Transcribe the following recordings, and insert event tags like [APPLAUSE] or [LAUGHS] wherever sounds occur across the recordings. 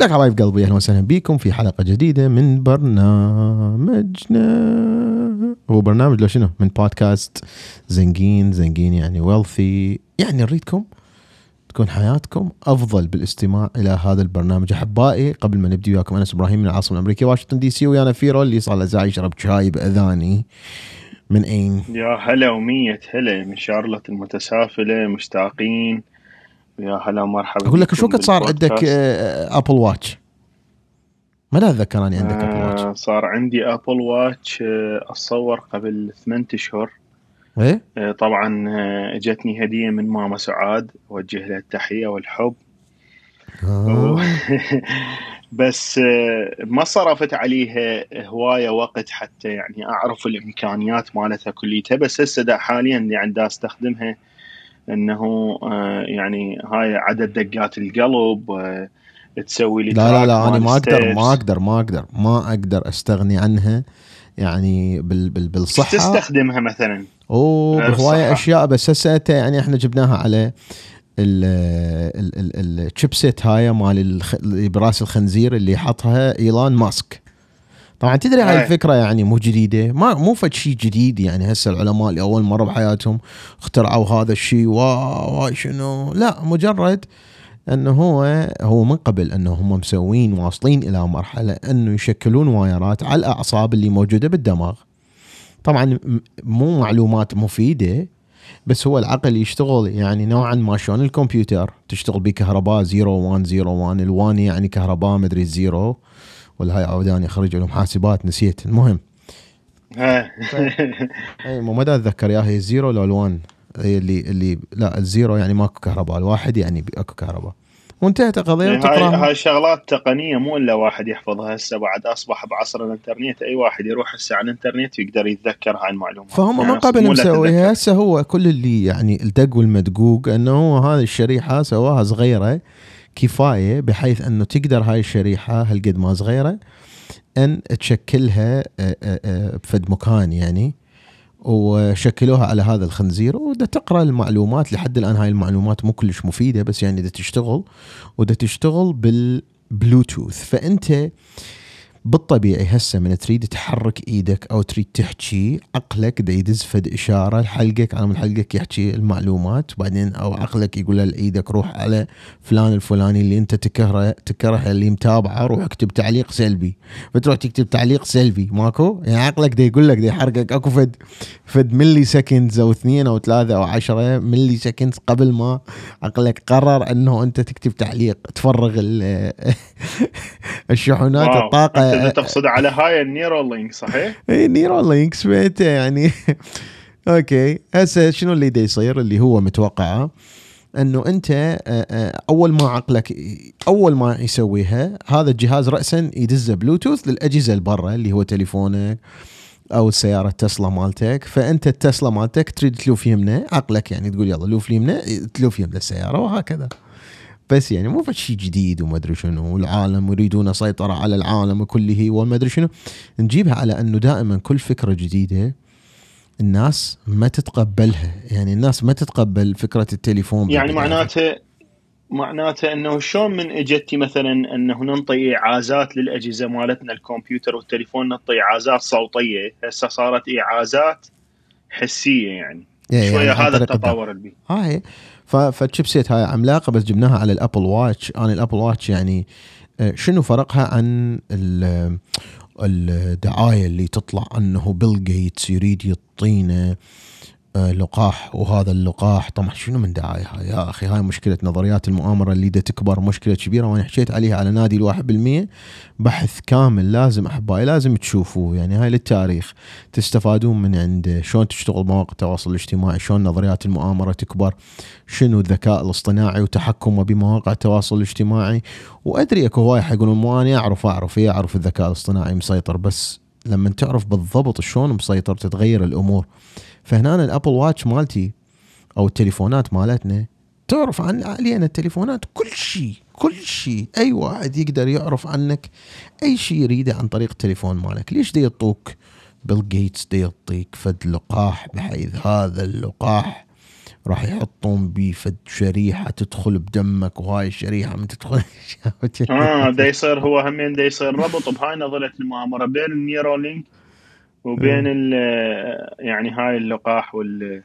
لك حبايب قلبي أهلا وسهلا بكم في حلقة جديدة من برنامجنا. هو برنامج لو شنو؟ من بودكاست زنقين زنقين يعني wealthy يعني نريدكم تكون حياتكم أفضل بالاستماع إلى هذا البرنامج. أحبائي قبل ما نبدي وياكم أنس إبراهيم من العاصمة الأمريكية واشنطن دي سي ويانا فيرو اللي صار له ساعه يشرب شاي بأذاني. من أين؟ يا هلا ومية هلا من شارلوت المتسافلة مشتاقين. يا هلا مرحبا أقول لك شو وقت صار عندك Apple Watch؟ ما لا اتذكر أني عندك Apple آه Watch صار عندي Apple Watch آه، أتصور قبل ثمان أشهر إيه؟ آه، طبعا اجتني هدية من ماما سعاد أوجه لها التحية والحب آه. [LAUGHS] بس ما صرفت عليها هواية وقت حتى يعني أعرف الإمكانيات مالتها كليتها بس هسه حاليا يعني دا أستخدمها إنه آه، يعني هاي عدد دقات القلب آه، تسوي لي لا لا لا أنا ما أقدر. ما أقدر ما أقدر ما أقدر أستغني عنها يعني بال بال بالصحة تستخدمها مثلا؟ أوه بهوايه. أشياء بس هسه يعني إحنا جبناها على ال chipset هاي مال براس الخنزير اللي حطها ايلون ماسك طبعا تدري هاي هاي. الفكرة يعني مو جديدة؟ ما مو فد شيء جديد يعني هسه العلماء اللي أول مرة بحياتهم اخترعوا هذا الشيء wow واي شنو؟ لا مجرد أنه هو هو من قبل أنه هم مسوين واصلين إلى مرحلة أنه يشكلون وايرات على الأعصاب اللي موجودة بالدماغ. طبعا مو معلومات مفيدة بس هو العقل يشتغل يعني نوعا ما شلون الكمبيوتر تشتغل بكهرباء 0101 ال one يعني كهرباء مدري ال zero ولا هاي عوداني اخرج علوم حاسبات نسيت. المهم. [LAUGHS] أي مو ما أتذكر يا هي ال zero لو ال one هي اللي اللي لا ال zero يعني ماكو كهرباء الواحد يعني أكو كهرباء. وانتهت القضية هاي وتقرأها. هاي شغلات تقنية مو إلا واحد يحفظها هسه بعد أصبح بعصر الإنترنت أي واحد يروح هسه على الإنترنت يقدر يتذكر هاي المعلومات. فهم من يعني قبل مسويها هسه هو كل اللي يعني الدق والمدقوق إنه هو هذه الشريحة سواها صغيرة كفاية بحيث أنه تقدر هاي الشريحة هالقد ما صغيرة أن تشكلها آه، آه، آه، بفد مكان يعني وشكلوها على هذا الخنزير. ودا تقرأ المعلومات لحد الآن هاي المعلومات مو كلش مفيدة بس يعني دا تشتغل ودا تشتغل بالبلوتوث. فأنت بالطبيعي هسه من تريد تحرك إيدك أو تريد تحكي عقلك دا يدز فد إشارة لحلقك على من حلقك يحكي المعلومات وبعدين أو عقلك يقول لإيدك روح على فلان الفلاني اللي أنت تكره تكره اللي متابعه روح اكتب تعليق سلبي بتروح تكتب تعليق سلبي ماكو يعني عقلك دا يقول لك دا يحركك أكو فد فد milliseconds أو اثنين أو ثلاثة أو عشرة milliseconds قبل ما عقلك قرر أنه أنت تكتب تعليق تفرغ ال- [LAUGHS] الشحنات. الطاقة أنت تقصد على هاي ال Neuralink صحيح؟ اي Neura link سمعته يعني. [LAUGHS] أوكي. هسه شنو اللي دا يصير؟ اللي هو متوقعه أنه أنت آه، آه، أول ما عقلك أول ما يسويها هذا الجهاز راسا يدزه بلوتوث للأجهزة اللي برا اللي هو تليفونك أو السيارة تسلا مالتك. فأنت التسلا مالتك تريد تلوف يمنا عقلك يعني تقول يلا لوف يمنا تلوف يمنا السيارة وهكذا. بس يعني مو شيء جديد وما أدري شنو والعالم يريدون سيطرة على العالم كله وما أدري شنو. نجيبها على أنه دائما كل فكرة جديدة الناس ما تتقبلها. يعني الناس ما تتقبل فكرة التليفون يعني. معناته معناته أنه شلون من إجتي مثلا أنه ننطي إيعازات للأجهزة مالتنا الكمبيوتر والتليفون نعطي إيعازات صوتية. هسه صارت إيعازات حسية يعني. إيه، شوية يعني عن هذا. التطور البي هاي ف- فال chipset هاي عملاقة بس جبناها على ال Apple Watch. أنا ال Apple Watch يعني آه، شنو فرقها عن ال- الدعاية اللي تطلع أنه بيل جيتس يريد يعطينا لقاح وهذا اللقاح طبعا شنو من دعاية هاي؟ يا أخي هاي مشكلة نظريات المؤامرة اللي دا تكبر مشكلة كبيرة وأنا حكيت عليها على نادي الواحد بالمية بحث كامل لازم أحبائي لازم تشوفوه. يعني هاي للتاريخ. تستفادون من عنده شلون تشتغل مواقع التواصل الاجتماعي شلون نظريات المؤامرة تكبر شنو الذكاء الاصطناعي وتحكمه بمواقع التواصل الاجتماعي. وأدري أكو هواي حيقولون مو أنا أعرف أعرف إيه أعرف الذكاء الاصطناعي مسيطر بس لما تعرف بالضبط شلون مسيطر تتغير الأمور. فهنا ال Apple Watch مالتي أو التليفونات مالتنا تعرف عن علينا التليفونات كل شيء كل شيء أي واحد يقدر يعرف عنك أي شيء يريده عن طريق التليفون مالك. ليش دي يعطوك بيل جيتس دي يعطيك فد لقاح بحيث هذا اللقاح راح يحطون بيه فد شريحة تدخل بدمك وهاي الشريحة من تدخل. [LAUGHS] آه دا يصير هو همين دا يصير ربط. بهاي نظرية المؤامرة. بين ال Neuralink وبين ال يعني هاي اللقاح وال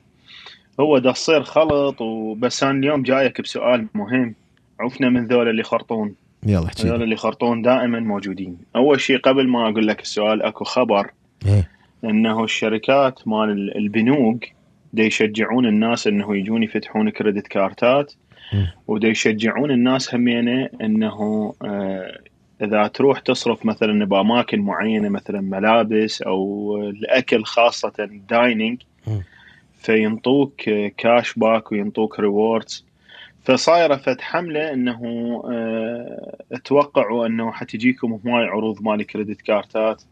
هو دا تصير خلط وبس. أنا اليوم جايك بسؤال مهم. عفنا من ذول اللي يخرطون. يلا احكي. هذول اللي يخرطون دائما موجودين. أول شيء قبل ما أقول لك السؤال أكو خبر إيه. إنه الشركات مال البنوك دا يشجعون الناس إنه يجون يفتحون credit كارتات. ودا يشجعون الناس همينة إنه آه، إذا تروح تصرف مثلا بأماكن معينة مثلا ملابس أو الأكل خاصة dining مم. فينطوك cash back وينطوك rewards فصايره فد حملة إنه آه، توقعوا إنه حتجيكم هواي عروض مال credit كارتات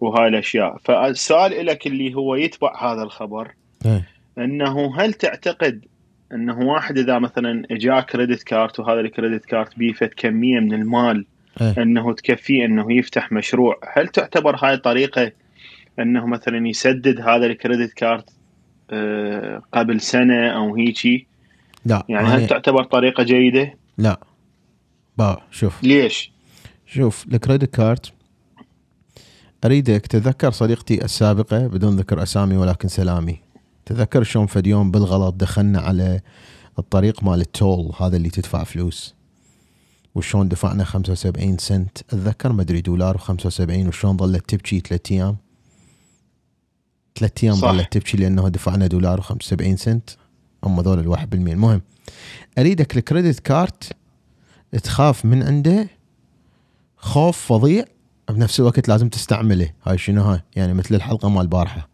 وهاي الأشياء فالسؤال لك اللي هو يتبع هذا الخبر إيه. إنه هل تعتقد إنه واحد إذا مثلا اجاه credit card وهذا ال credit card بيه فد كمية من المال إيه. أنه تكفيه أنه يفتح مشروع. هل تعتبر هاي طريقة أنه مثلا يسدد هذا ال credit card آه، قبل سنة أو هيجي؟ لا يعني هل تعتبر طريقة جيدة؟ لا. با شوف. ليش؟ شوف الكريدت كارت أريدك تذكر صديقتي السابقة بدون ذكر أسامي ولكن سلامي. تذكر شلون فد يوم بالغلط دخلنا على الطريق مال التول هذا اللي تدفع فلوس؟ وشلون دفعنا 75 سنت؟ أتذكر ما أدري دولار و75 وشلون ظلت تبكي ثلاث أيام؟ ثلاث أيام صح. ظلت تبكي لأنه دفعنا دولار و75 سنت. هم ذول الواحد بالمية. المهم أريدك ال credit card تخاف من عنده؟ خوف فظيع؟ بنفس الوقت لازم تستعمله. هاي شنو هاي؟ يعني مثل الحلقة مال البارحه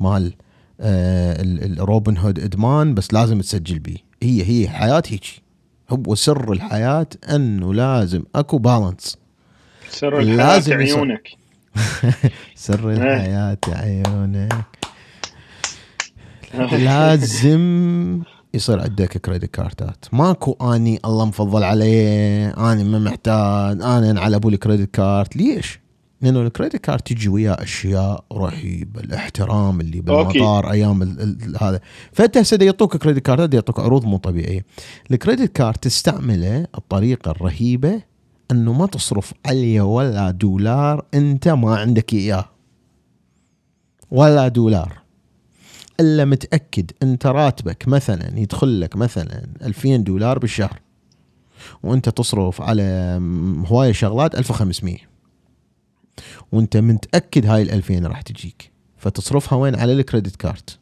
مال آه ال- الروبن هود إدمان بس لازم تسجل بيه. هي هي الحياة هيجي. هو سر الحياة إنه لازم أكو balance سر الحياة لازم. عيونك [LAUGHS] سر إيه. الحياة عيونك [LAUGHS] لازم يصير عندك credit كارتات ماكو أني الله مفضل عليه أنا ما محتاج أنا على ابو ال credit card ليش؟ لأنه ال credit card تجي وياه أشياء رهيبة. الاحترام اللي بالمطار أيام ال ال هذا. فأنت هسه يعطوك credit card دا يعطوك عروض مو طبيعية. الكريدت كارت تستعمله الطريقة الرهيبة إنه ما تصرف عليه ولا دولار أنت ما عندك إياه. ولا دولار. إلا متأكد أنت راتبك مثلا يدخل لك مثلا 2000 دولار بالشهر. وأنت تصرف على هواية شغلات 1500 وانت متأكد هاي ال 2000 راح تجيك. فتصرفها وين؟ على الكريدت كارت.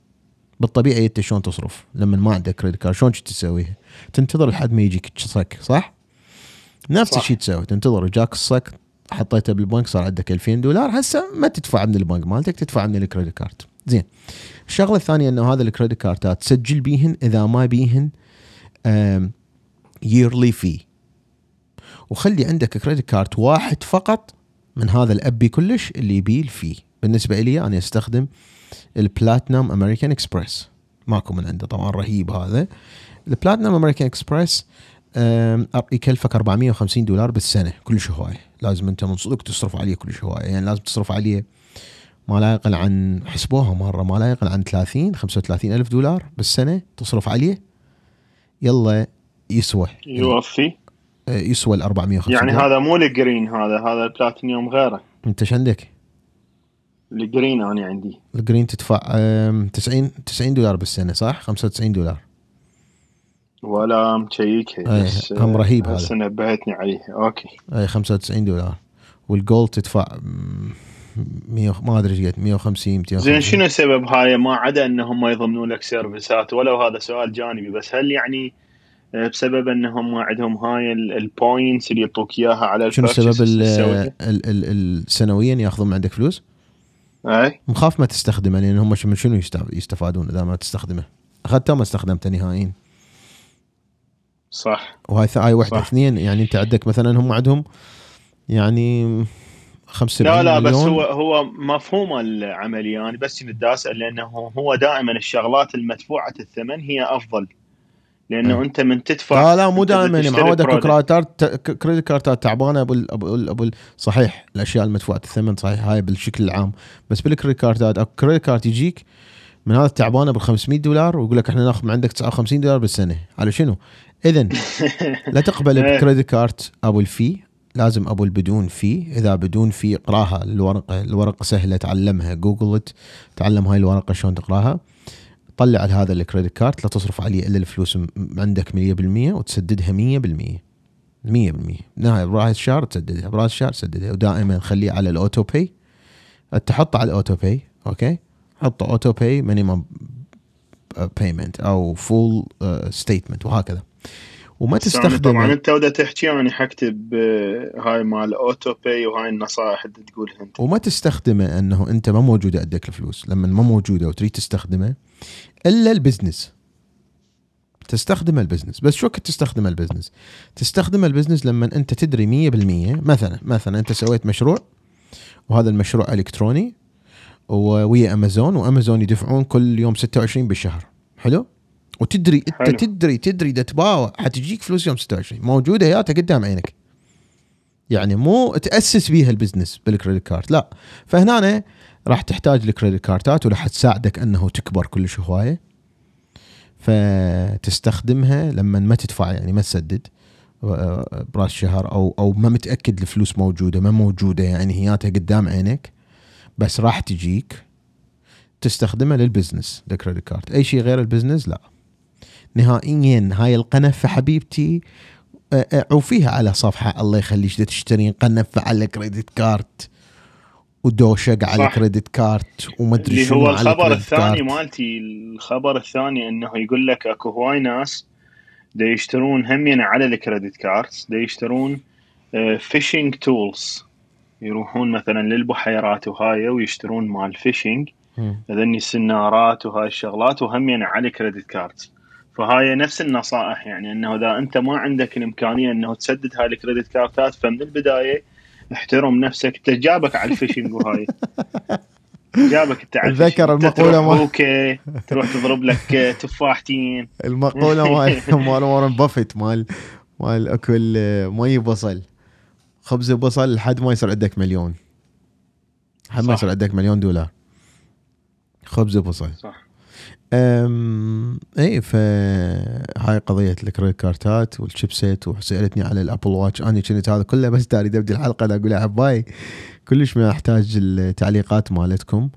بالطبيعي انت شلون تصرف؟ لما ما عندك credit card شلون تسويها تنتظر لحد ما يجيك الصك صح؟ نفس. الشيء تسوي تنتظر جاك الصك حطيته بالبنك صار عندك 2000 دولار هسه ما تدفع من البنك مالتك تدفع من ال credit card. زين. الشغلة الثانية إنه هذا ال credit كارتات تسجل بيهن إذا ما بيهن yearly fee وخلي عندك credit card واحد فقط من هذا الابي كلش اللي بيه ال fee. بالنسبة لي أنا أستخدم ال Platinum American Express ماكو من عنده طبعا رهيب هذا. ال Platinum American Express أم، يكلفك 450 دولار بالسنة كلش هواية. لازم أنت من صدق تصرف عليه كلش هواية. يعني لازم تصرف عليه ما لا يقل عن حسبوها مرة ما لا يقل عن 30 35 ألف دولار بالسنة تصرف عليه. يلا يسوى. يوفي. يسوى ال 450 يعني دولار. هذا مو ال Green هذا هذا البلاتينيوم غيره. أنت إيش عندك؟ ال Green أنا عندي. ال Green تدفع آم، 90 90 دولار بالسنة صح؟ 95 دولار. ولا مشيكها أي، بس هم رهيب هذا. نبهتني عليه. أوكي. اي 95 دولار. وال Gold تدفع مم، 100 ما أدري إيش قد 150 250 زين شنو سبب هاي؟ ما عدا إن هم يضمنون لك سيرفيسات ولو هذا سؤال جانبي بس هل يعني بسبب أنهم عندهم هاي ال points اللي يعطوك إياها على شنو ال سبب purchases ال تسويها؟ ال ال ال سنويا ياخذون من عندك فلوس؟ اي مخاف ما تستخدمه لأن هم من شنو يست- يستفادون إذا ما تستخدمه؟ أخذته ما استخدمته نهائيا صح وهاي هاي واحدة صح. اثنين يعني أنت عندك مثلا هم عندهم يعني 75 لا لا بس مليون هو هو مفهوم العملية يعني بس كنت أسأل لأنه هو دائما الشغلات المدفوعة الثمن هي أفضل لأنه أه. أنت من تدفع لا لا مو دائما معود اكو. credit credit كارتات تعبانة أبو ال- أبو ال- ال- صحيح الأشياء المدفوعة الثمن صحيح هاي بالشكل العام بس بال credit كارتات اكو credit card يجيك من هذا التعبانة بال 500 دولار ويقول لك إحنا ناخذ من عندك 59 دولار بالسنة على شنو؟ اذا [LAUGHS] لا تقبل إيه. ب credit card أبو ال fee لازم أبو البدون fee إذا بدون fee اقراها الورقة الورقة سهلة تعلمها جوجل تعلم هاي الورقة شلون تقراها طلع على هذا ال credit card لا تصرف عليه إلا الفلوس عندك 100% وتسددها 100% 100% نهاية براس الشهر تسددها براس الشهر تسددها. ودائما خليه على ال auto pay تحطه على ال auto pay okay حطه auto pay minimum payment أو full statement وهكذا. وما بس أنا تستخدم طبعا أنت ودا تحكي أنا حكتب آه، هاي مال auto pay وهاي النصائح اللي تقولها أنت. وما تستخدمه أنه أنت ما موجودة عندك الفلوس. لما ما موجودة وتريد تستخدمه إلا ال business. تستخدم ال business. بس شو وقت تستخدم ال business؟ تستخدم ال business لما أنت تدري 100% مثلا مثلا أنت سويت مشروع وهذا المشروع إلكتروني ويا أمازون وأمازون يدفعون كل يوم 26 بالشهر. حلو؟ وتدري أنت حلو. تدري تدري إذا تباوع حتجيك فلوس يوم 26 موجودة هياتها قدام عينك. يعني مو تأسس بيها ال business بال credit card لا. فهنا راح تحتاج ال credit كارتات وراح تساعدك أنه تكبر كلش هواية. فتستخدمها لما ما تدفع يعني ما تسدد آه، براس شهر أو أو ما متأكد الفلوس موجودة ما موجودة يعني هياتها قدام عينك. بس راح تجيك تستخدمها لل business ال credit card. أي شيء غير ال business لا. نهائيا هاي القنفه حبيبتي عوفيها على صفحة الله يخليك تشترين قنفه على credit card ودوشق على. credit card وما أدري شنو هو الخبر الثاني card. مالتي الخبر الثاني إنه يقول لك أكو هواي ناس دا يشترون همين على ال credit cards دا يشترون fishing tools يروحون مثلا للبحيرات وهاي ويشترون مال fishing. هذني السنارات وهاي الشغلات وهمين على credit cards فهاي نفس النصائح يعني إنه إذا أنت ما عندك الإمكانية إنه تسدد هاي ال credit كاردات فمن البداية احترم نفسك. إنت جابك على ال fishing وهاي. [LAUGHS] جابك انت على المقولة تروح ما- بوكي تروح تضرب لك تفاحتين. المقولة [LAUGHS] مال مال وارن بافيت مال مال أكل مي بصل. خبز بصل لحد ما يصير عندك مليون. لحد ما. يصير عندك مليون دولار. خبز بصل صح. أم اي فهاي قضية ال credit كارتات والشيبسيت وسألتني على الأبل واتش. أنا كنت هذا كله بس داري ابدي الحلقة أقول يا حباي كلش ما أحتاج التعليقات مالتكم.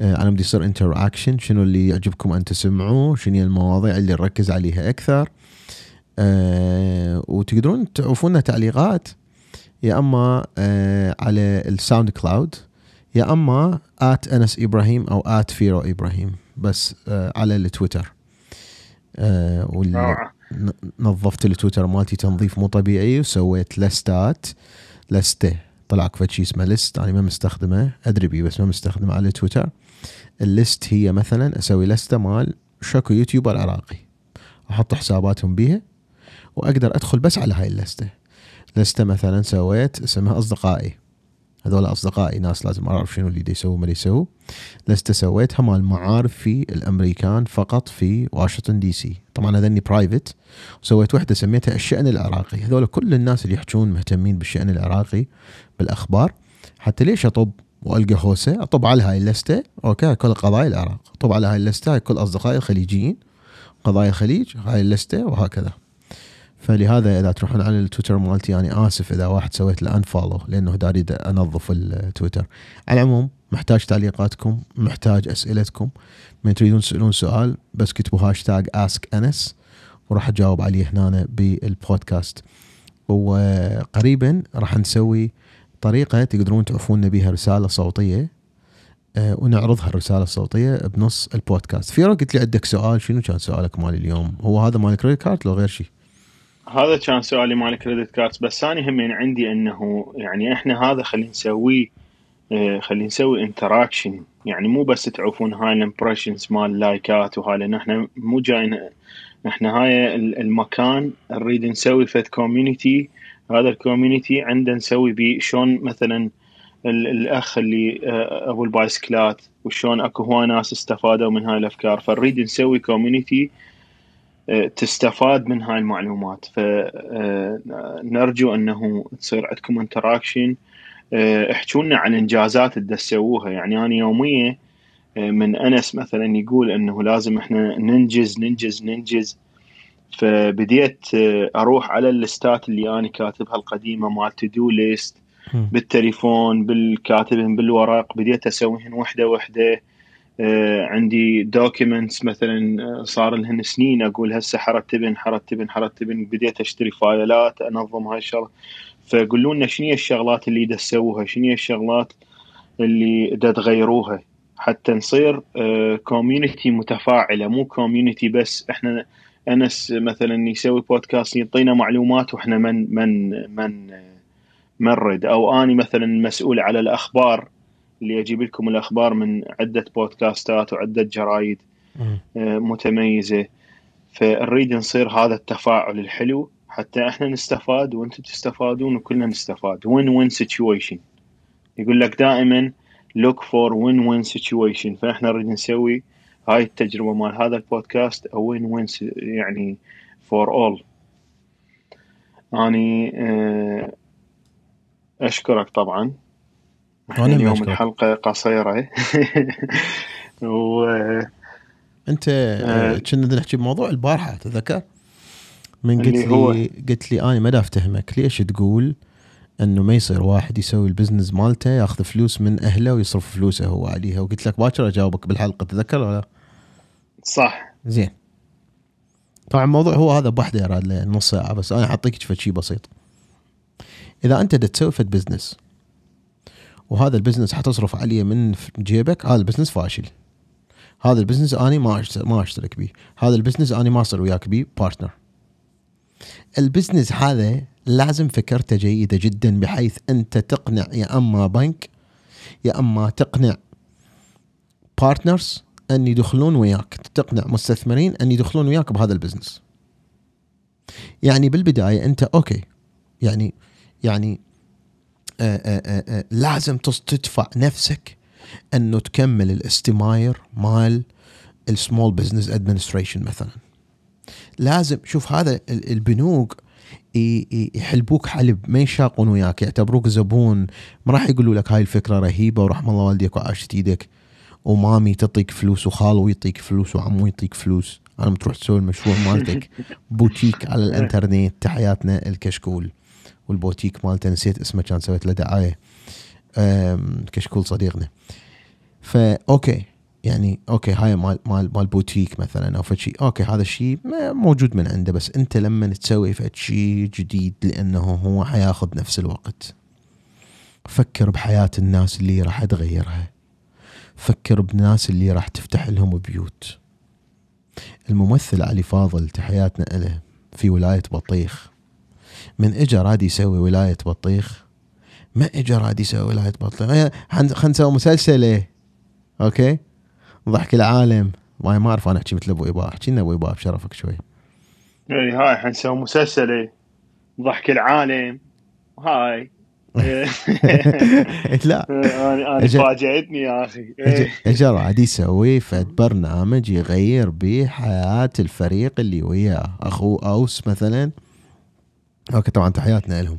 آه، أنا بدي يصير interaction شنو اللي يعجبكم أن تسمعوه شنو هي المواضيع اللي نركز عليها أكثر. آه وتقدرون تعوفونا تعليقات يا أما آه على الساوند كلاود يا أما at أنس إبراهيم أو at فيرو إبراهيم. بس آه على التويتر. آه وال... ن- نظفت التويتر مالتي تنظيف مو طبيعي وسويت لستات لستة. طلع كفت شيء اسمه list أنا ما مستخدمه أدري بيه بس ما مستخدمه على تويتر. ال list هي مثلا أسوي لستة مال شكو YouTuber عراقي. أحط حساباتهم بيها وأقدر أدخل بس على هاي اللستة. لستة مثلا سويت اسمها أصدقائي. هذول أصدقائي ناس لازم أعرف شنو اللي يسووا ما يسووا. لسته سويتها مال معارفي الأمريكان فقط في واشنطن دي سي. طبعا هذني private وسويت وحدة سميتها الشأن العراقي. هذول كل الناس اللي يحجون مهتمين بالشأن العراقي بالأخبار. حتى ليش أطب وألقى هوسة؟ أطب على هاي اللستة. okay كل قضايا العراق. أطب على هاي اللستة كل أصدقائي الخليجيين قضايا الخليج هاي اللستة وهكذا. فلهذا إذا تروحون على التويتر مالتي يعني آسف إذا واحد سويت له unfollow لأنه دا أنظف التويتر. على العموم محتاج تعليقاتكم محتاج أسئلتكم. من تريدون تسألون سؤال بس كتبوا hashtag ask أنس وراح أجاوب عليه هنا بالبودكاست. وقريبا راح نسوي طريقة تقدرون تعرفون بها رسالة صوتية آه، ونعرضها الرسالة الصوتية بنص البودكاست. في قلت لي عندك سؤال شنو كان سؤالك مال اليوم؟ هو هذا مال credit card لو غير شيء هذا كان سؤالي مال credit cards بس ثاني همين عندي إنه يعني إحنا هذا خلينا نسويه آه، خلينا نسوي interaction يعني مو بس تعوفون هاي ال impressions مال اللايكات وهاي لأن إحنا مو جايين إحنا هاي ال- المكان نريد نسوي فد community هذا ال community عنده نسوي بيه شلون مثلا ال- الأخ اللي آه، أبو البايسكلات وشلون أكو هواي ناس استفادوا من هاي الأفكار. فنريد نسوي community تستفاد من هاي المعلومات. فنرجو أنه تصير عندكم interaction احكوا لنا عن إنجازات اللي تسووها. يعني أنا يوميا من أنس مثلا يقول إنه لازم إحنا ننجز ننجز ننجز. فبديت أروح على الليستات اللي أنا كاتبها القديمة مال to do list بالتليفون بالكاتبهم بالورق. بديت أسويهن وحدة وحدة. آه، عندي documents مثلا آه، صار لهن سنين أقول هسه حرتبن حرتبن حرتبن بديت أشتري فايلات أنظم هاي الشغله فقولوا لنا شنو الشغلات اللي تسووها؟ شنو الشغلات اللي دا تغيروها؟ حتى نصير community آه، متفاعلة مو community بس. إحنا أنس مثلا يسوي بودكاست يعطينا معلومات وإحنا من من من من نرد أو أني مثلا مسؤول على الأخبار اللي أجيب لكم الأخبار من عدة podcastات وعدة جرايد آه، متميزة. فنريد نصير هذا التفاعل الحلو حتى إحنا نستفاد وأنتم تستفادون وكلنا نستفاد. win win situation يقول لك دائما look for win win situation. فاحنا نريد نسوي هاي التجربة مال هذا ال podcast win win يعني for all أني آه، أشكرك طبعا. أنا اليوم أشكرك. الحلقة قصيرة. [LAUGHS] و أنت آه، كنا نحكي بموضوع البارحة تذكر من قلت لي هو... قلت لي أنا ما أفتهمك ليش تقول إنه ما يصير واحد يسوي ال business مالته ياخذ فلوس من أهله ويصرف فلوسه هو عليها؟ وقلت لك باكر أجاوبك بالحلقة تذكر ولا صح. زين. طبعا الموضوع هو هذا بوحده يراد له نص ساعة بس أنا حاعطيك شيء بسيط. إذا أنت تسوي فد business وهذا ال business حتصرف عليه من جيبك هذا ال business فاشل. هذا ال business اني ما ما أشترك به هذا ال business اني ما أصير وياك بيه partner ال business هذا لازم فكرته جيدة جدا بحيث أنت تقنع يا أما بنك يا أما تقنع partners أن يدخلون وياك. تقنع مستثمرين أن يدخلون وياك بهذا ال business يعني بالبداية أنت okay. يعني يعني آآ آه، آآ آه، آآ آه، لازم تدفع نفسك إنه تكمل الاستمارة مال ال Small Business Administration مثلا. لازم شوف هذا البنوك يحلبوك حلب ما يشاقون وياك يعتبروك زبون. ما راح يقولوا لك هاي الفكرة رهيبة ورحم الله والديك وعاشت إيدك ومامي تعطيك فلوس وخالو يعطيك فلوس وعمو يعطيك فلوس. أنا تروح تسوي المشروع مالتك [LAUGHS] بوتيك على الإنترنت تحياتنا الكشكول. والبوتيك مالته نسيت اسمه كان سويت له دعاية. كشكول صديقنا. فا okay. يعني okay هاي مال مال مال بوتيك مثلا أو فشي okay هذا الشيء موجود من عنده بس أنت لما تسوي شيء جديد لأنه هو حياخذ نفس الوقت. فكر بحياة الناس اللي راح تغيرها. فكر بالناس اللي راح تفتح لهم بيوت. الممثل علي فاضل تحياتنا له في ولاية بطيخ. من اجى راد يسوي ولاية بطيخ؟ ما اجى راد يسوي ولاية بطيخ. خلينا نسوي مسلسل إيه. أوكي؟ ضحك العالم. ما ما أعرف أنا احكي مثل أبو ايباب احكي لنا أبو ايباب شرفك شوي. اي هاي حنسوي مسلسل إيه. ضحك العالم. هاي. [LAUGHS] لا. أنا أنا فاجأتني يا أخي. اجى راد يسوي فد برنامج يغير به حياة الفريق اللي وياه. أخوه أوس مثلا. أوكي طبعا تحياتنا لهم.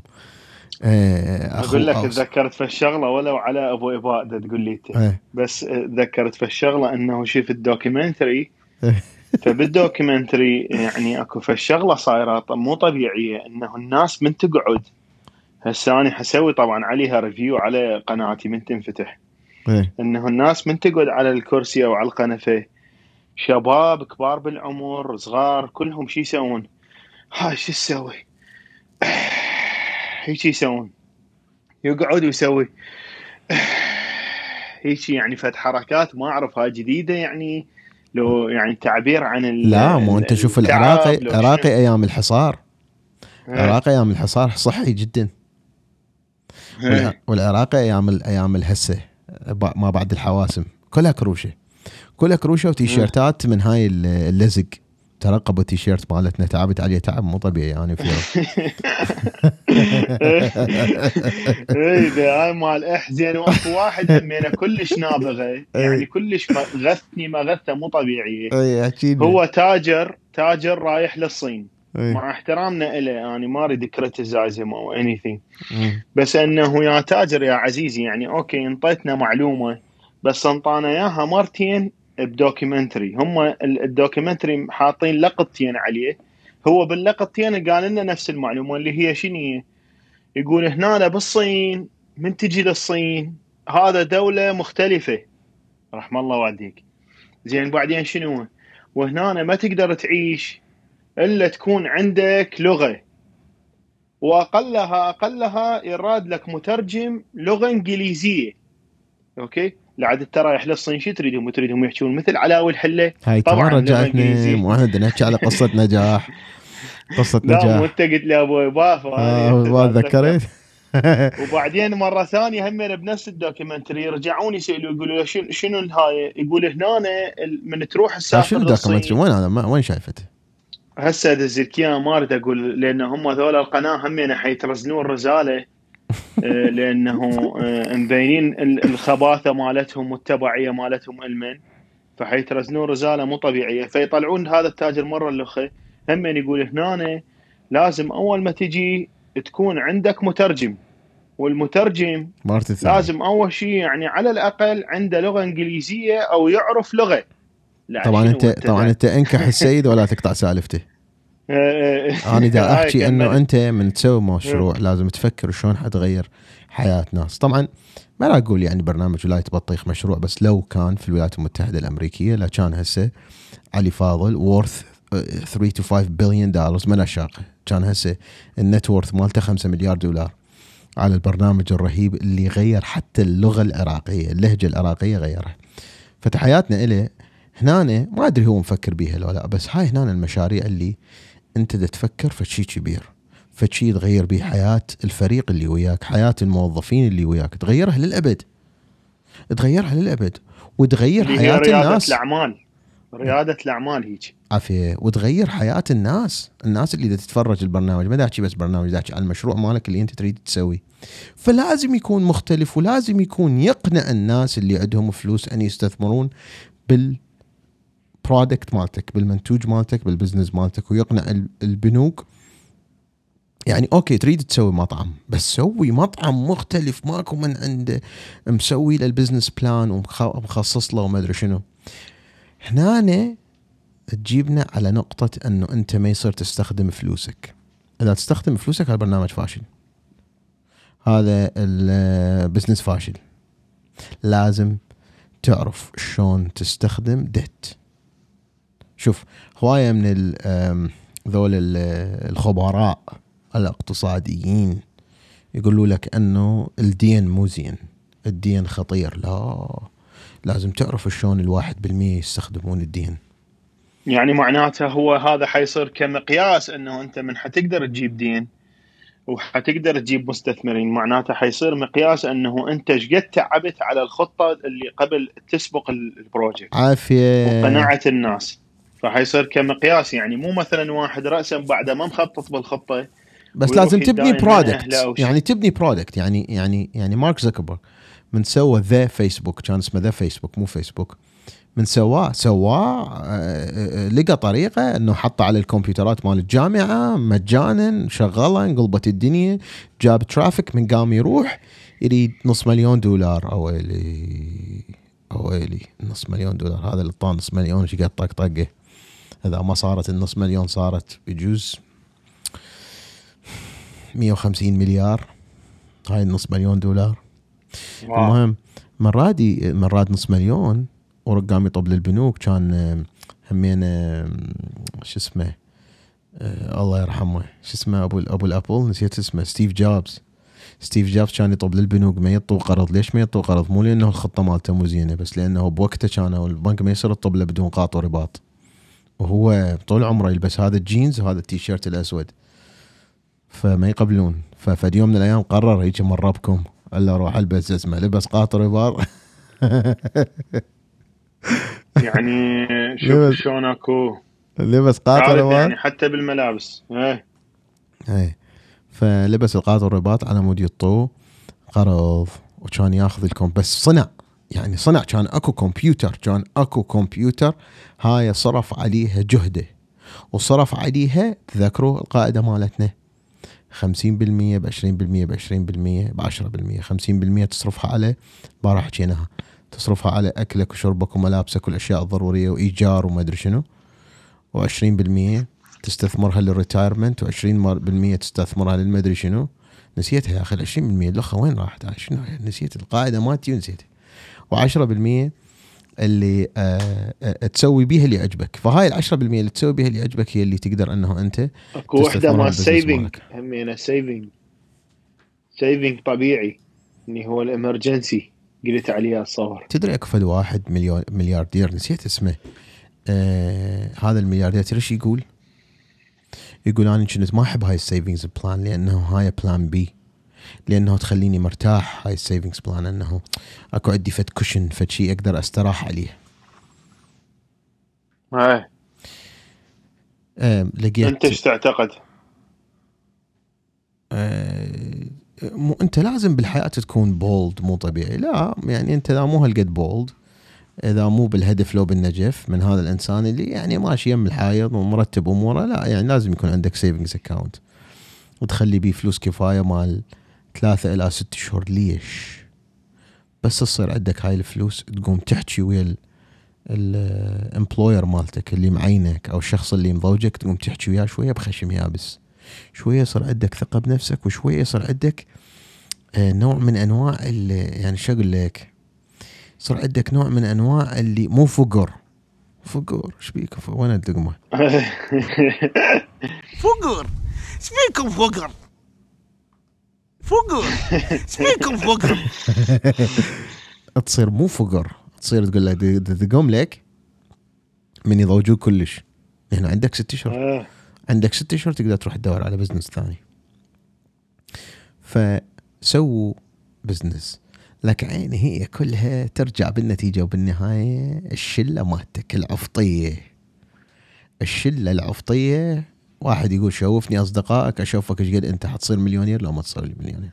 آه، أقول لك تذكرت في الشغلة ولو على أبو إباء تقول لي إيه. بس تذكرت في الشغلة إنه شوف ال documentary. [LAUGHS] فبال documentary يعني أكو في الشغلة صايرة مو طبيعية إنه الناس من تقعد. هسه أنا حسوي طبعا عليها review على قناتي من تنفتح. إيه. إنه الناس من تقعد على الكرسي أو على القنفة. شباب كبار بالعمر صغار كلهم شو يسوون. هاي شو تسوي؟ [SIGHS] هيك يسوون. يقعد ويسوي. [SIGHS] هيك يعني فد حركات ما أعرف هاي جديدة يعني؟ لو يعني تعبير عن لا مو أنت شوف العراقي العراقي أيام الحصار. العراقي أيام الحصار صحي جدا. والعراقي أيام أيام الهسة ما بعد الحواسم. كلها كروشة. كلها كروشة وتيشيرتات من هاي اللزق. ترقبوا التيشيرت مالتنا. تعبت عليه تعب مو طبيعي يعني في اي هاي مال احزن وأكو واحد همينه كلش نابغة. يعني كلش غثني ما غثه مو طبيعيه اي أكيد. هو تاجر تاجر رايح للصين. مع احترامنا له يعني ما أريد criticism أو اني بس إنه يا تاجر يا عزيزي يعني okay انطيتنا معلومة بس أنطانا إياها مرتين ب documentary هم ال documentary حاطين لقطتين عليه. هو باللقطتين قال لنا نفس المعلومة اللي هي شنو يقول هنا بالصين من تجي للصين؟ هذا دولة مختلفة. رحم الله والديك زين بعدين شنو وهنا ما تقدر تعيش إلا تكون عندك لغة. واقلها أقلها يراد لك مترجم لغة إنجليزية. أوكي؟ لعد ترى يحلى الصين شو تريدهم؟ تريدهم يحكون مثل علاوي الحلة؟ هاي طبعا رجعتني مو إحنا نحكي على قصة [LAUGHS] نجاح. قصة نجاح لا مو انت قلت لي أبو باف آه تذكرت [LAUGHS] وبعدين مرة ثانية هم بنفس الدوكيومنتري رجعوني يسألوا يقولوا شنو شنو هاي؟ يقول هنا من تروح السافر شنو الدوكيومنتري وين هذا؟ وين شايفته؟ هسه ادزلك اياه ما أريد أقول لأن هم ذولا القناة همين حيترزنون رزالة. آه، لأنه آه، مبينين الخباثة مالتهم والتبعية مالتهم المن فحيترزنون رزالة مو طبيعية. فيطلعون هذا التاجر مرة الاخي هم يقول هنا لازم أول ما تجي تكون عندك مترجم. والمترجم لازم أول شيء يعني على الأقل عنده لغة إنجليزية أو يعرف لغة. طبعا انت طبعا أنت إنكح السيد ولا تقطع سالفته [LAUGHS] أنا دا [LAUGHS] أحكي إنه أنت من تسوي مشروع لازم تفكر شلون حتغير حياة ناس. طبعا ما راح أقول يعني برنامج ولاية بطيخ مشروع بس لو كان في الولايات المتحدة الأمريكية لكان هسه علي فاضل worth 3 to 5 billion dollar من اشاقه كان هسه ال net worth مالته 5 مليار دولار على البرنامج الرهيب اللي غير حتى اللغة العراقية اللهجة العراقية غيرها فتحياتنا إليه هنا ما أدري هو مفكر بيها لو لأ بس هاي هنا المشاريع اللي أنت دا تفكر فشي كبير فشي تغير به حياه الفريق اللي وياك حياة الموظفين اللي وياك تغيرها للأبد. تغيرها للأبد وتغير حياة ريادة الناس. الأعمال ريادة الأعمال هيك. عافية. وتغير حياة الناس الناس اللي تتفرج البرنامج ما احكي بس برنامج احكي على المشروع مالك اللي أنت تريد تسويه. فلازم يكون مختلف ولازم يكون يقنع الناس اللي عندهم فلوس أن يستثمرون بال product مالتك بالمنتوج مالتك بال business مالتك ويقنع البنوك. يعني okay تريد تسوي مطعم بس سوي مطعم مختلف ماكو من عنده مسوي له ال business plan ومخصص له وما أدري شنو. هنا تجيبنا على نقطة إنه أنت ما يصير تستخدم فلوسك. إذا تستخدم فلوسك هذا البرنامج فاشل. هذا ال business فاشل. لازم تعرف شلون تستخدم ديت. شوف هواية من ذول الخبراء الاقتصاديين يقولوا لك إنه الدين مو زين الدين خطير. لا لازم تعرف شلون الواحد بالمية يستخدمون الدين. يعني معناته هو هذا حيصير كمقياس إنه أنت من حتقدر تجيب دين وحتقدر تجيب مستثمرين. معناته حيصير مقياس إنه أنت إيش قد تعبت على الخطة اللي قبل تسبق ال project عافية. وقناعة الناس. فحيصير كمقياس يعني مو مثلا واحد راسا بعد ما مخطط بالخطة بس لازم تبني برودكت يعني تبني product يعني يعني يعني مارك زكربرج من سوى The Facebook كان اسمه The Facebook مو فيسبوك من سواه سواه لقى طريقة إنه حطه على الكمبيوترات مال الجامعة مجانا شغله انقلبت الدنيا جاب traffic من قام يروح يريد نص مليون دولار. اويلي اويلي نص مليون دولار. هذا اللي طان نص مليون إيش قد طق طقه؟ إذا ما صارت النص مليون صارت بجوز 150 مليار. هاي النص مليون دولار. wow. المهم من رادي من راد نص مليون ورقام يطب للبنوك كان همين شو اسمه آه الله يرحمه. شو اسمه أبو أبو ال Apple؟ نسيت اسمه ستيف جوبز ستيف جوبز كان يطلب للبنوك ما يطوا قرض. ليش ما يطوا قرض؟ مو لأنه الخطة مالته مو زينة بس لأنه بوقته كان البنك ما يصير يطلب له بدون قاط ورباط وهو طول عمره يلبس هذا الجينز وهذا التيشيرت الأسود. فما يقبلون. ففي يوم من الأيام قرر هيك مرة بكم قال له روح ألبس اسمه لبس قاط ورباط [LAUGHS] يعني شوف شلون أكو. لبس قاط ورباط يعني حتى بالملابس. إيه. إيه. فلبس القاط والرباط على مود يطوه قرض وكان ياخذ الكم بس صنع. يعني صنع كان أكو كمبيوتر كان أكو كمبيوتر هاي صرف عليها جهده. وصرف عليها تذكروا القاعدة مالتنا 50% ب 20% ب 20% ب 10% 50% تصرفها على بارا حكيناها تصرفها على أكلك وشربك وملابسك والأشياء الضرورية وإيجار وما أدري شنو. و20% تستثمرها لل retirement و20% تستثمرها للمدري شنو. نسيتها يا أخي ال 20% الاخ وين راحت؟ شنو نسيت القاعدة مالتي ونسيتها. و10% اللي آه آه تسوي بيها اللي يعجبك. فهاي ال 10% اللي تسوي بيها اللي يعجبك هي اللي تقدر انه انت أكو وحده مال سيفنج همينة saving saving طبيعي اللي هو ال emergency قلت عليها الصور. تدري أكو فد واحد مليون ملياردير نسيت اسمه. آه هذا الملياردير تدري إيش يقول؟ يقول أنا كنت ما أحب هاي ال savings plan لأنه هاي plan B لأنه تخليني مرتاح. هاي ال savings plan أنه أكو عندي فد cushion فد شيء أقدر أستراح عليه. هاي. لقيت أنت إيش تعتقد؟ آه مو أنت لازم بالحياة تكون bold مو طبيعي. لا يعني أنت إذا مو هالقد bold إذا مو بالهدف لو بالنجف من هذا الإنسان اللي يعني ماشي يم الحايط ومرتب أموره لا يعني لازم يكون عندك savings account وتخلي بيه فلوس كفاية مال ثلاثة إلى ست شهور ليش؟ بس تصير عندك هاي الفلوس تقوم تحكي ويا الامبلوير مالتك اللي معينك أو الشخص اللي مضوجك تقوم تحكي وياه شوية بخشم يابس شوية يصير عندك ثقة بنفسك وشوية يصير عندك آه، نوع من أنواع يعني شو أقول لك صار عندك نوع من أنواع اللي مو فقر فقر إيش بيك وين الدقمه؟ [LAUGHS] فقر إيش بيكم فقر؟ فقر. بيكم فقر؟ تصير مو فقر. تصير تقول له تقوم لك من يضوجوك كلش. هنا عندك ست أشهر. آه. عندك ست أشهر تقدر تروح تدور على business ثاني. فسووا business لك عيني هي كلها ترجع بالنتيجة وبالنهاية الشلة مالتك العفطية. الشلة العفطية واحد يقول شوفني أصدقائك أشوفك إيش قد أنت حتصير مليونير؟ لو ما تصير مليونير.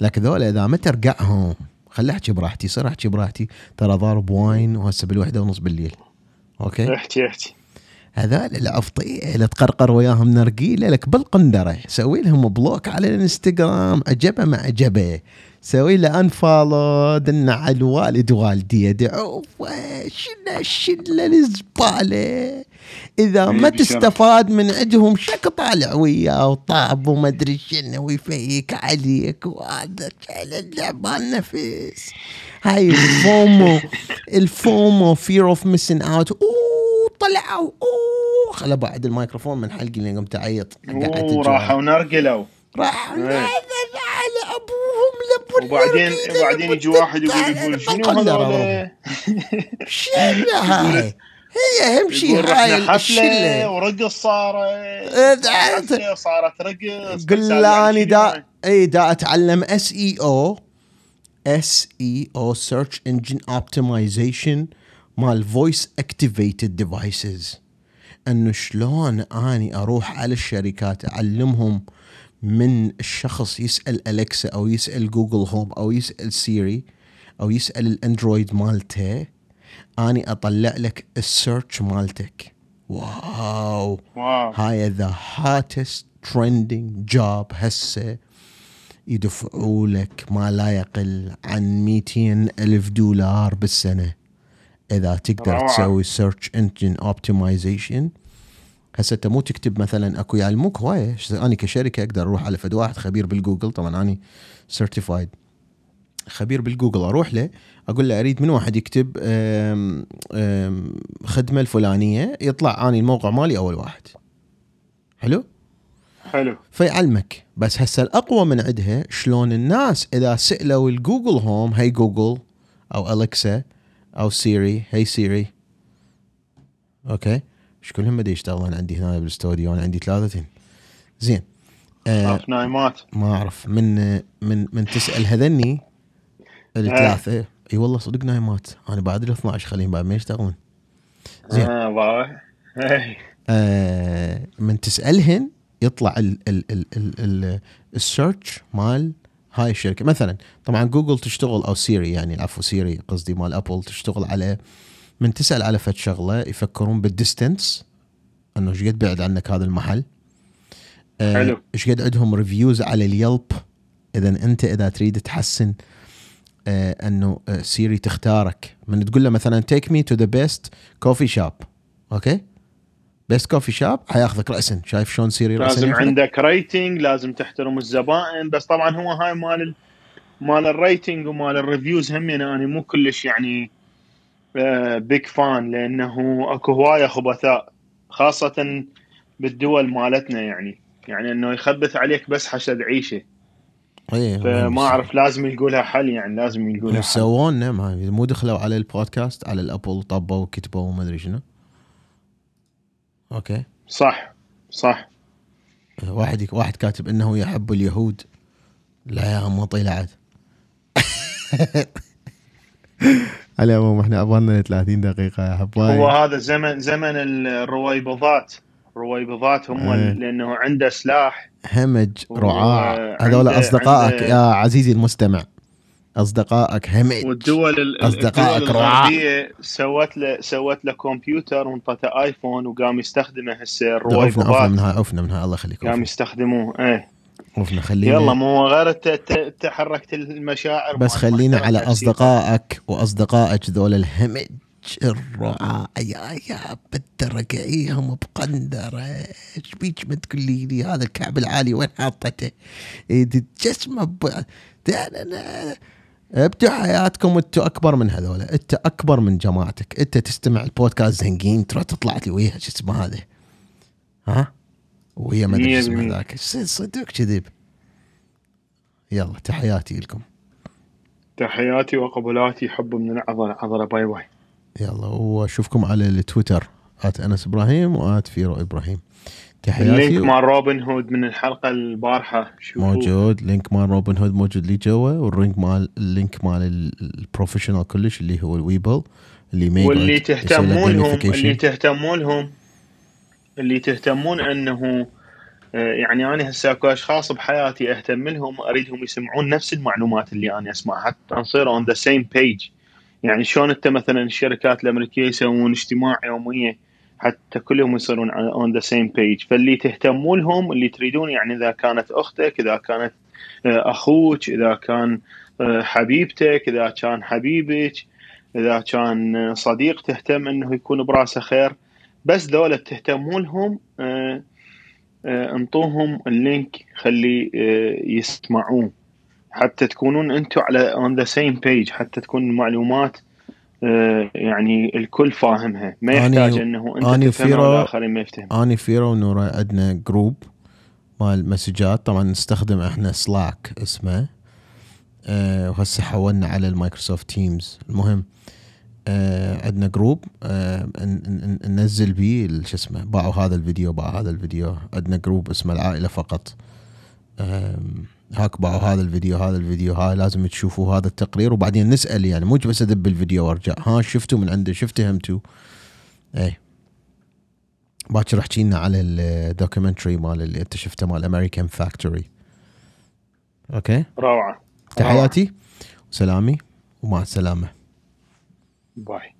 لكن ذولا إذا ما ترقعهم خلي أحكي براحتي صير أحكي براحتي. ترى ضارب واين وهسه بالوحدة ونص بالليل. أوكي؟ احكي احكي. هذول العفطية اللي تقرقر وياهم نرقيلة لك بالقندرة سوي لهم بلوك على الانستغرام عجبه ما عجبه سوي له انفولو دنا على الوالد والدي ادعو شنو الشله الزباله إذا ما تستفاد من عندهم شك طالع وياه وطاب وما أدري شنو ويفيك عليك وهذا اللعبان نفس. هاي الفومو [LAUGHS] الفومو فير اوف ميسن اوت أوه! طلعوا. أوه خلى بعد الميكروفون من حلقي اللي قمت أعيط وراحوا ونرقلوا راحوا إيه. على أبوهم لبوا وبعدين وبعدين يجي واحد يقول يقول شنو هذول شنو هاي؟ هي اهم شيء هاي الشلة. ورقص صارت. إيه، صارت رقص قل اني دا؟ اي دا أتعلم اس اي أو اس اي أو سيرش انجن اوبتمايزيشن مال voice activated devices أنه شلون أني أروح على الشركات أعلمهم من الشخص يسأل Alexa أو يسأل Google Home أو يسأل Siri أو يسأل ال Android مالته أني أطلع لك ال search مالتك. واو! واو! هاي the hottest trending job هسه يدفعوا لك ما لا يقل عن 200 ألف دولار بالسنة. إذا تقدر روعة. تسوي search engine optimization هسه أنت مو تكتب مثلا أكو يعلموك هواية. أنا كشركة أقدر أروح على فد واحد خبير بالجوجل. طبعا اني certified خبير بالجوجل. أروح له أقول له أريد من واحد يكتب أم أم خدمة الفلانية يطلع اني الموقع مالي أول واحد. حلو؟ حلو. فيعلمك. بس هسه الأقوى من عندها شلون الناس إذا سألوا الجوجل هوم هي جوجل أو الكسا أو سيري. هي سيري. أوكي. إيش كلهم بدي يشتغلون عندي هنا بالاستوديو أنا عندي ثلاثة. زين. آه نايمات. ما أعرف. من من من تسأل هذني الثلاثة. إي والله صدق نايمات. أنا بعد ال 12 خليهم بعد ما يشتغلون. زين. إيه. آه من تسألهن يطلع ال ال ال ال ال ال search مال هاي الشركة. مثلا طبعا جوجل تشتغل أو سيري يعني العفو سيري قصدي مال أبل تشتغل على من تسأل على فد شغلة يفكرون بال distance إنه إيش قد بعد عنك هذا المحل؟ آه،. إيش قد عندهم reviews على ال Yelp؟ إذا أنت إذا تريد تحسن آه إنه آه سيري تختارك. من تقول له مثلا take me to the best coffee shop okay؟ best coffee shop حياخذك راسا شايف شلون سيري راسا لازم؟ عندك rating لازم تحترم الزبائن بس طبعا هو هاي مال ال- مال ال rating ومال ال reviews هم يعني أنا مو كلش يعني big fan لأنه أكو هواية خبثاء خاصة بالدول مالتنا يعني. يعني إنه يخبث عليك بس حشد عيشة. إيه، فما أعرف لازم يلقوا لها حل يعني لازم يلقوا لها حل. يسوون ما مو دخلوا على البودكاست على الأبل طبوا وكتبوا وما أدري شنو. أوكي. صح صح. واحد واحد كاتب إنه يحب اليهود. لا يا عم طلعت [LAUGHS] على العموم إحنا عبرنا 30 دقيقة يا حبايب. هو هذا زمن زمن الرويبضات الرويبضات هم. ال- لأنه عنده سلاح. همج رعاع. هذول أصدقائك يا عزيزي المستمع. أصدقائك همج والدول رعاع. الغربية سوت له سوت له كمبيوتر وانطته آيفون وقام يستخدمه هسه عفنا عفنا منها عفنا منها الله يخليك قام. يستخدموه إيه عفنا خلينا يلا مو غير تحركت المشاعر بس خلينا على. أصدقائك وأصدقائك ذول الهمج الرعاع يا يا بترقعيهم بقندرة إيش بيك ما تقولي لي هذا الكعب العالي وين حاطته؟ إيه جسمه ب... ابدوا حياتكم أنتوا اكبر من هذول انت اكبر من جماعتك انت تستمع البودكاست زنقين ترى تطلع لي وياها شو اسمه هذا؟ ها؟ وهي ما أدري شو اسمه 100%. ذاك. صدق كذب. يلا تحياتي لكم. تحياتي وقبلاتي حب من العضله عضله باي باي. يلا واشوفكم على التويتر ات أنس إبراهيم وآت فيرو إبراهيم. اللينك مال روبن هود من الحلقة البارحة. شوفوه موجود. لينك مال روبن هود موجود لي جوا واللينك مال اللينك مال ال- البروفيشنال كلش اللي هو الويبل اللي ما يقعد واللي تهتمون لهم. اللي تهتمون لهم اللي تهتمون أنه آه، يعني أنا هسه أكو أشخاص بحياتي أهتم لهم أريدهم يسمعون نفس المعلومات اللي أنا أسمعها. حتى نصير on the same page يعني شلون أنت مثلا الشركات الأمريكية يسوون اجتماع يومية حتى كلهم يصيرون on the same page فاللي تهتمون لهم اللي تريدون يعني إذا كانت أختك إذا كانت آه، أخوك إذا كان آه، حبيبتك إذا كان حبيبك إذا كان آه، صديق تهتم إنه يكون براسه خير. بس ذولا تهتمون لهم انطوهم ال link خلي يسمعوه حتى تكونون أنتم على on the same page حتى تكون المعلومات يعني الكل فاهمها. ما يحتاج إنه أنت أني تفهمها والآخرين ما يفتهم آني فيرو ونورا عندنا group مال مسجات. طبعا نستخدم إحنا Slack اسمه. أه وهسه حولنا على ال Microsoft Teams المهم أه عندنا group أه ننزل بيه شو اسمه باوعوا هذا الفيديو باوعوا هذا الفيديو. عندنا group اسمه العائلة فقط. أم، هاك باوعوا هذا الفيديو هذا الفيديو هاي لازم تشوفوا هذا التقرير. وبعدين نسأل يعني مو بس أدب الفيديو وأرجع. ها شفتوا من عنده شفت فهمتوا إيه. باكر احكي لنا على ال documentary مال اللي أنت شفته مال American Factory okay؟ روعة. تحياتي. وسلامي. ومع السلامة. باي.